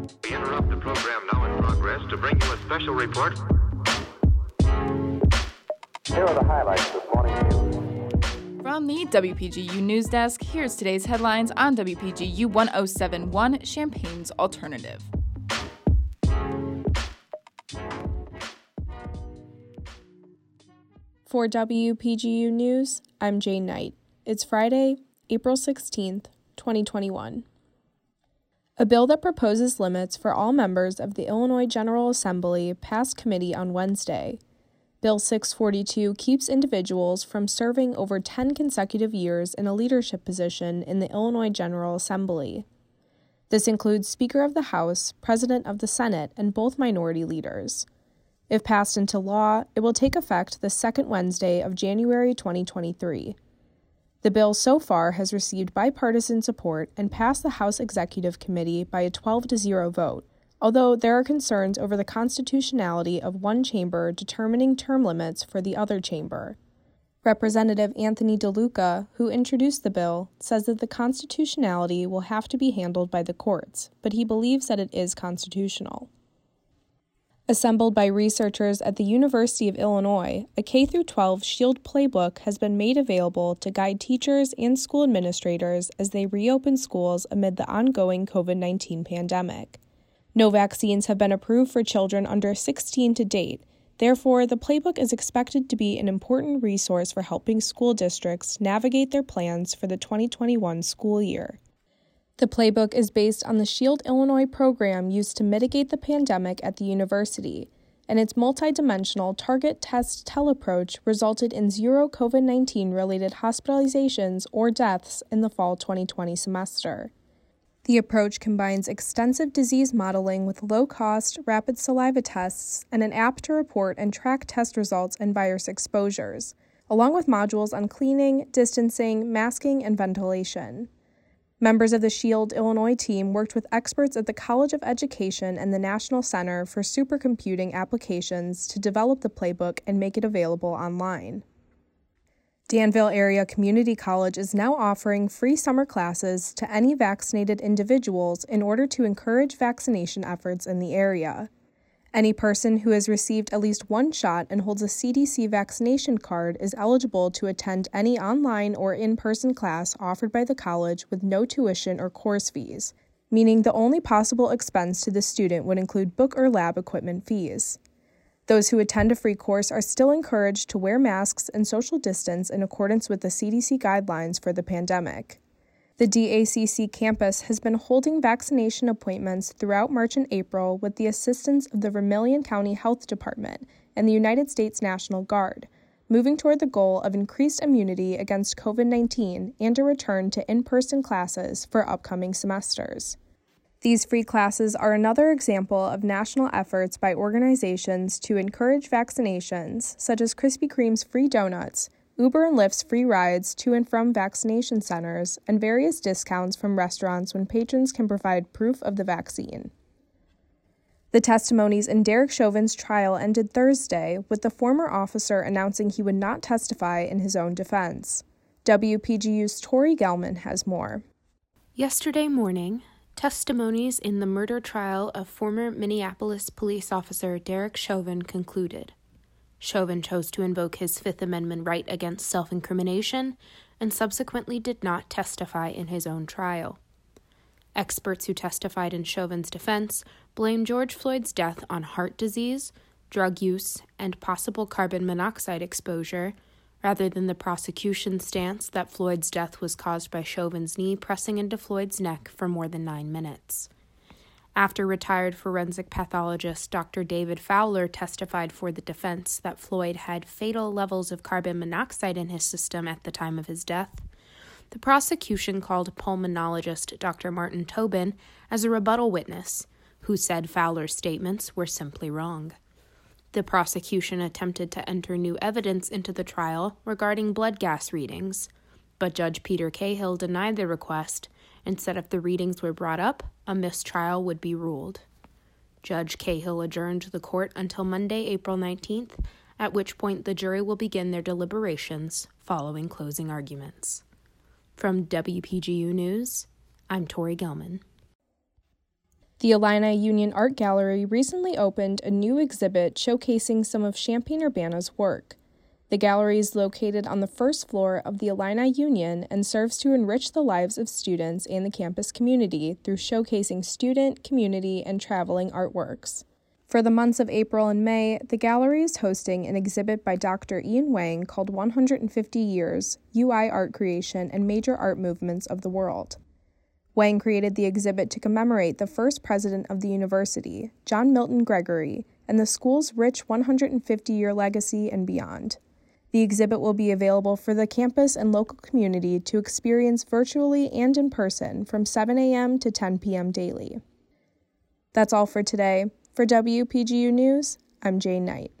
We interrupt the program now in progress to bring you a special report. Here are the highlights this morning's news. From the WPGU News Desk, here's today's headlines on WPGU 1071 Champaign's Alternative. For WPGU News, I'm Jane Knight. It's Friday, April 16th, 2021. A bill that proposes limits for all members of the Illinois General Assembly passed committee on Wednesday. Bill 642 keeps individuals from serving over 10 consecutive years in a leadership position in the Illinois General Assembly. This includes Speaker of the House, President of the Senate, and both minority leaders. If passed into law, it will take effect the second Wednesday of January 2023. The bill so far has received bipartisan support and passed the House Executive Committee by a 12 to 0 vote, although there are concerns over the constitutionality of one chamber determining term limits for the other chamber. Representative Anthony DeLuca, who introduced the bill, says that the constitutionality will have to be handled by the courts, but he believes that it is constitutional. Assembled by researchers at the University of Illinois, a K 12 SHIELD playbook has been made available to guide teachers and school administrators as they reopen schools amid the ongoing COVID 19 pandemic. No vaccines have been approved for children under 16 to date. Therefore, the playbook is expected to be an important resource for helping school districts navigate their plans for the 2021 school year. The playbook is based on the SHIELD Illinois program used to mitigate the pandemic at the university, and its multidimensional target test tell approach resulted in zero COVID 19 related hospitalizations or deaths in the fall 2020 semester. The approach combines extensive disease modeling with low cost, rapid saliva tests and an app to report and track test results and virus exposures, along with modules on cleaning, distancing, masking, and ventilation. Members of the SHIELD Illinois team worked with experts at the College of Education and the National Center for Supercomputing Applications to develop the playbook and make it available online. Danville Area Community College is now offering free summer classes to any vaccinated individuals in order to encourage vaccination efforts in the area. Any person who has received at least one shot and holds a CDC vaccination card is eligible to attend any online or in person class offered by the college with no tuition or course fees, meaning the only possible expense to the student would include book or lab equipment fees. Those who attend a free course are still encouraged to wear masks and social distance in accordance with the CDC guidelines for the pandemic. The DACC campus has been holding vaccination appointments throughout March and April with the assistance of the Vermilion County Health Department and the United States National Guard, moving toward the goal of increased immunity against COVID 19 and a return to in person classes for upcoming semesters. These free classes are another example of national efforts by organizations to encourage vaccinations, such as Krispy Kreme's free donuts Uber and Lyft's free rides to and from vaccination centers, and various discounts from restaurants when patrons can provide proof of the vaccine. The testimonies in Derek Chauvin's trial ended Thursday, with the former officer announcing he would not testify in his own defense. WPGU's Tori Gelman has more. Yesterday morning, testimonies in the murder trial of former Minneapolis police officer Derek Chauvin concluded. Chauvin chose to invoke his Fifth Amendment right against self incrimination and subsequently did not testify in his own trial. Experts who testified in Chauvin's defense blame George Floyd's death on heart disease, drug use, and possible carbon monoxide exposure, rather than the prosecution's stance that Floyd's death was caused by Chauvin's knee pressing into Floyd's neck for more than nine minutes. After retired forensic pathologist Dr. David Fowler testified for the defense that Floyd had fatal levels of carbon monoxide in his system at the time of his death, the prosecution called pulmonologist Dr. Martin Tobin as a rebuttal witness, who said Fowler's statements were simply wrong. The prosecution attempted to enter new evidence into the trial regarding blood gas readings, but Judge Peter Cahill denied the request said if the readings were brought up, a mistrial would be ruled. Judge Cahill adjourned the court until Monday, April 19th, at which point the jury will begin their deliberations following closing arguments. From WPGU News, I'm Tori Gelman. The Illini Union Art Gallery recently opened a new exhibit showcasing some of Champaign Urbana's work. The gallery is located on the first floor of the Illini Union and serves to enrich the lives of students and the campus community through showcasing student, community, and traveling artworks. For the months of April and May, the gallery is hosting an exhibit by Dr. Ian Wang called 150 Years UI Art Creation and Major Art Movements of the World. Wang created the exhibit to commemorate the first president of the university, John Milton Gregory, and the school's rich 150 year legacy and beyond. The exhibit will be available for the campus and local community to experience virtually and in person from 7 a.m. to 10 p.m. daily. That's all for today. For WPGU News, I'm Jane Knight.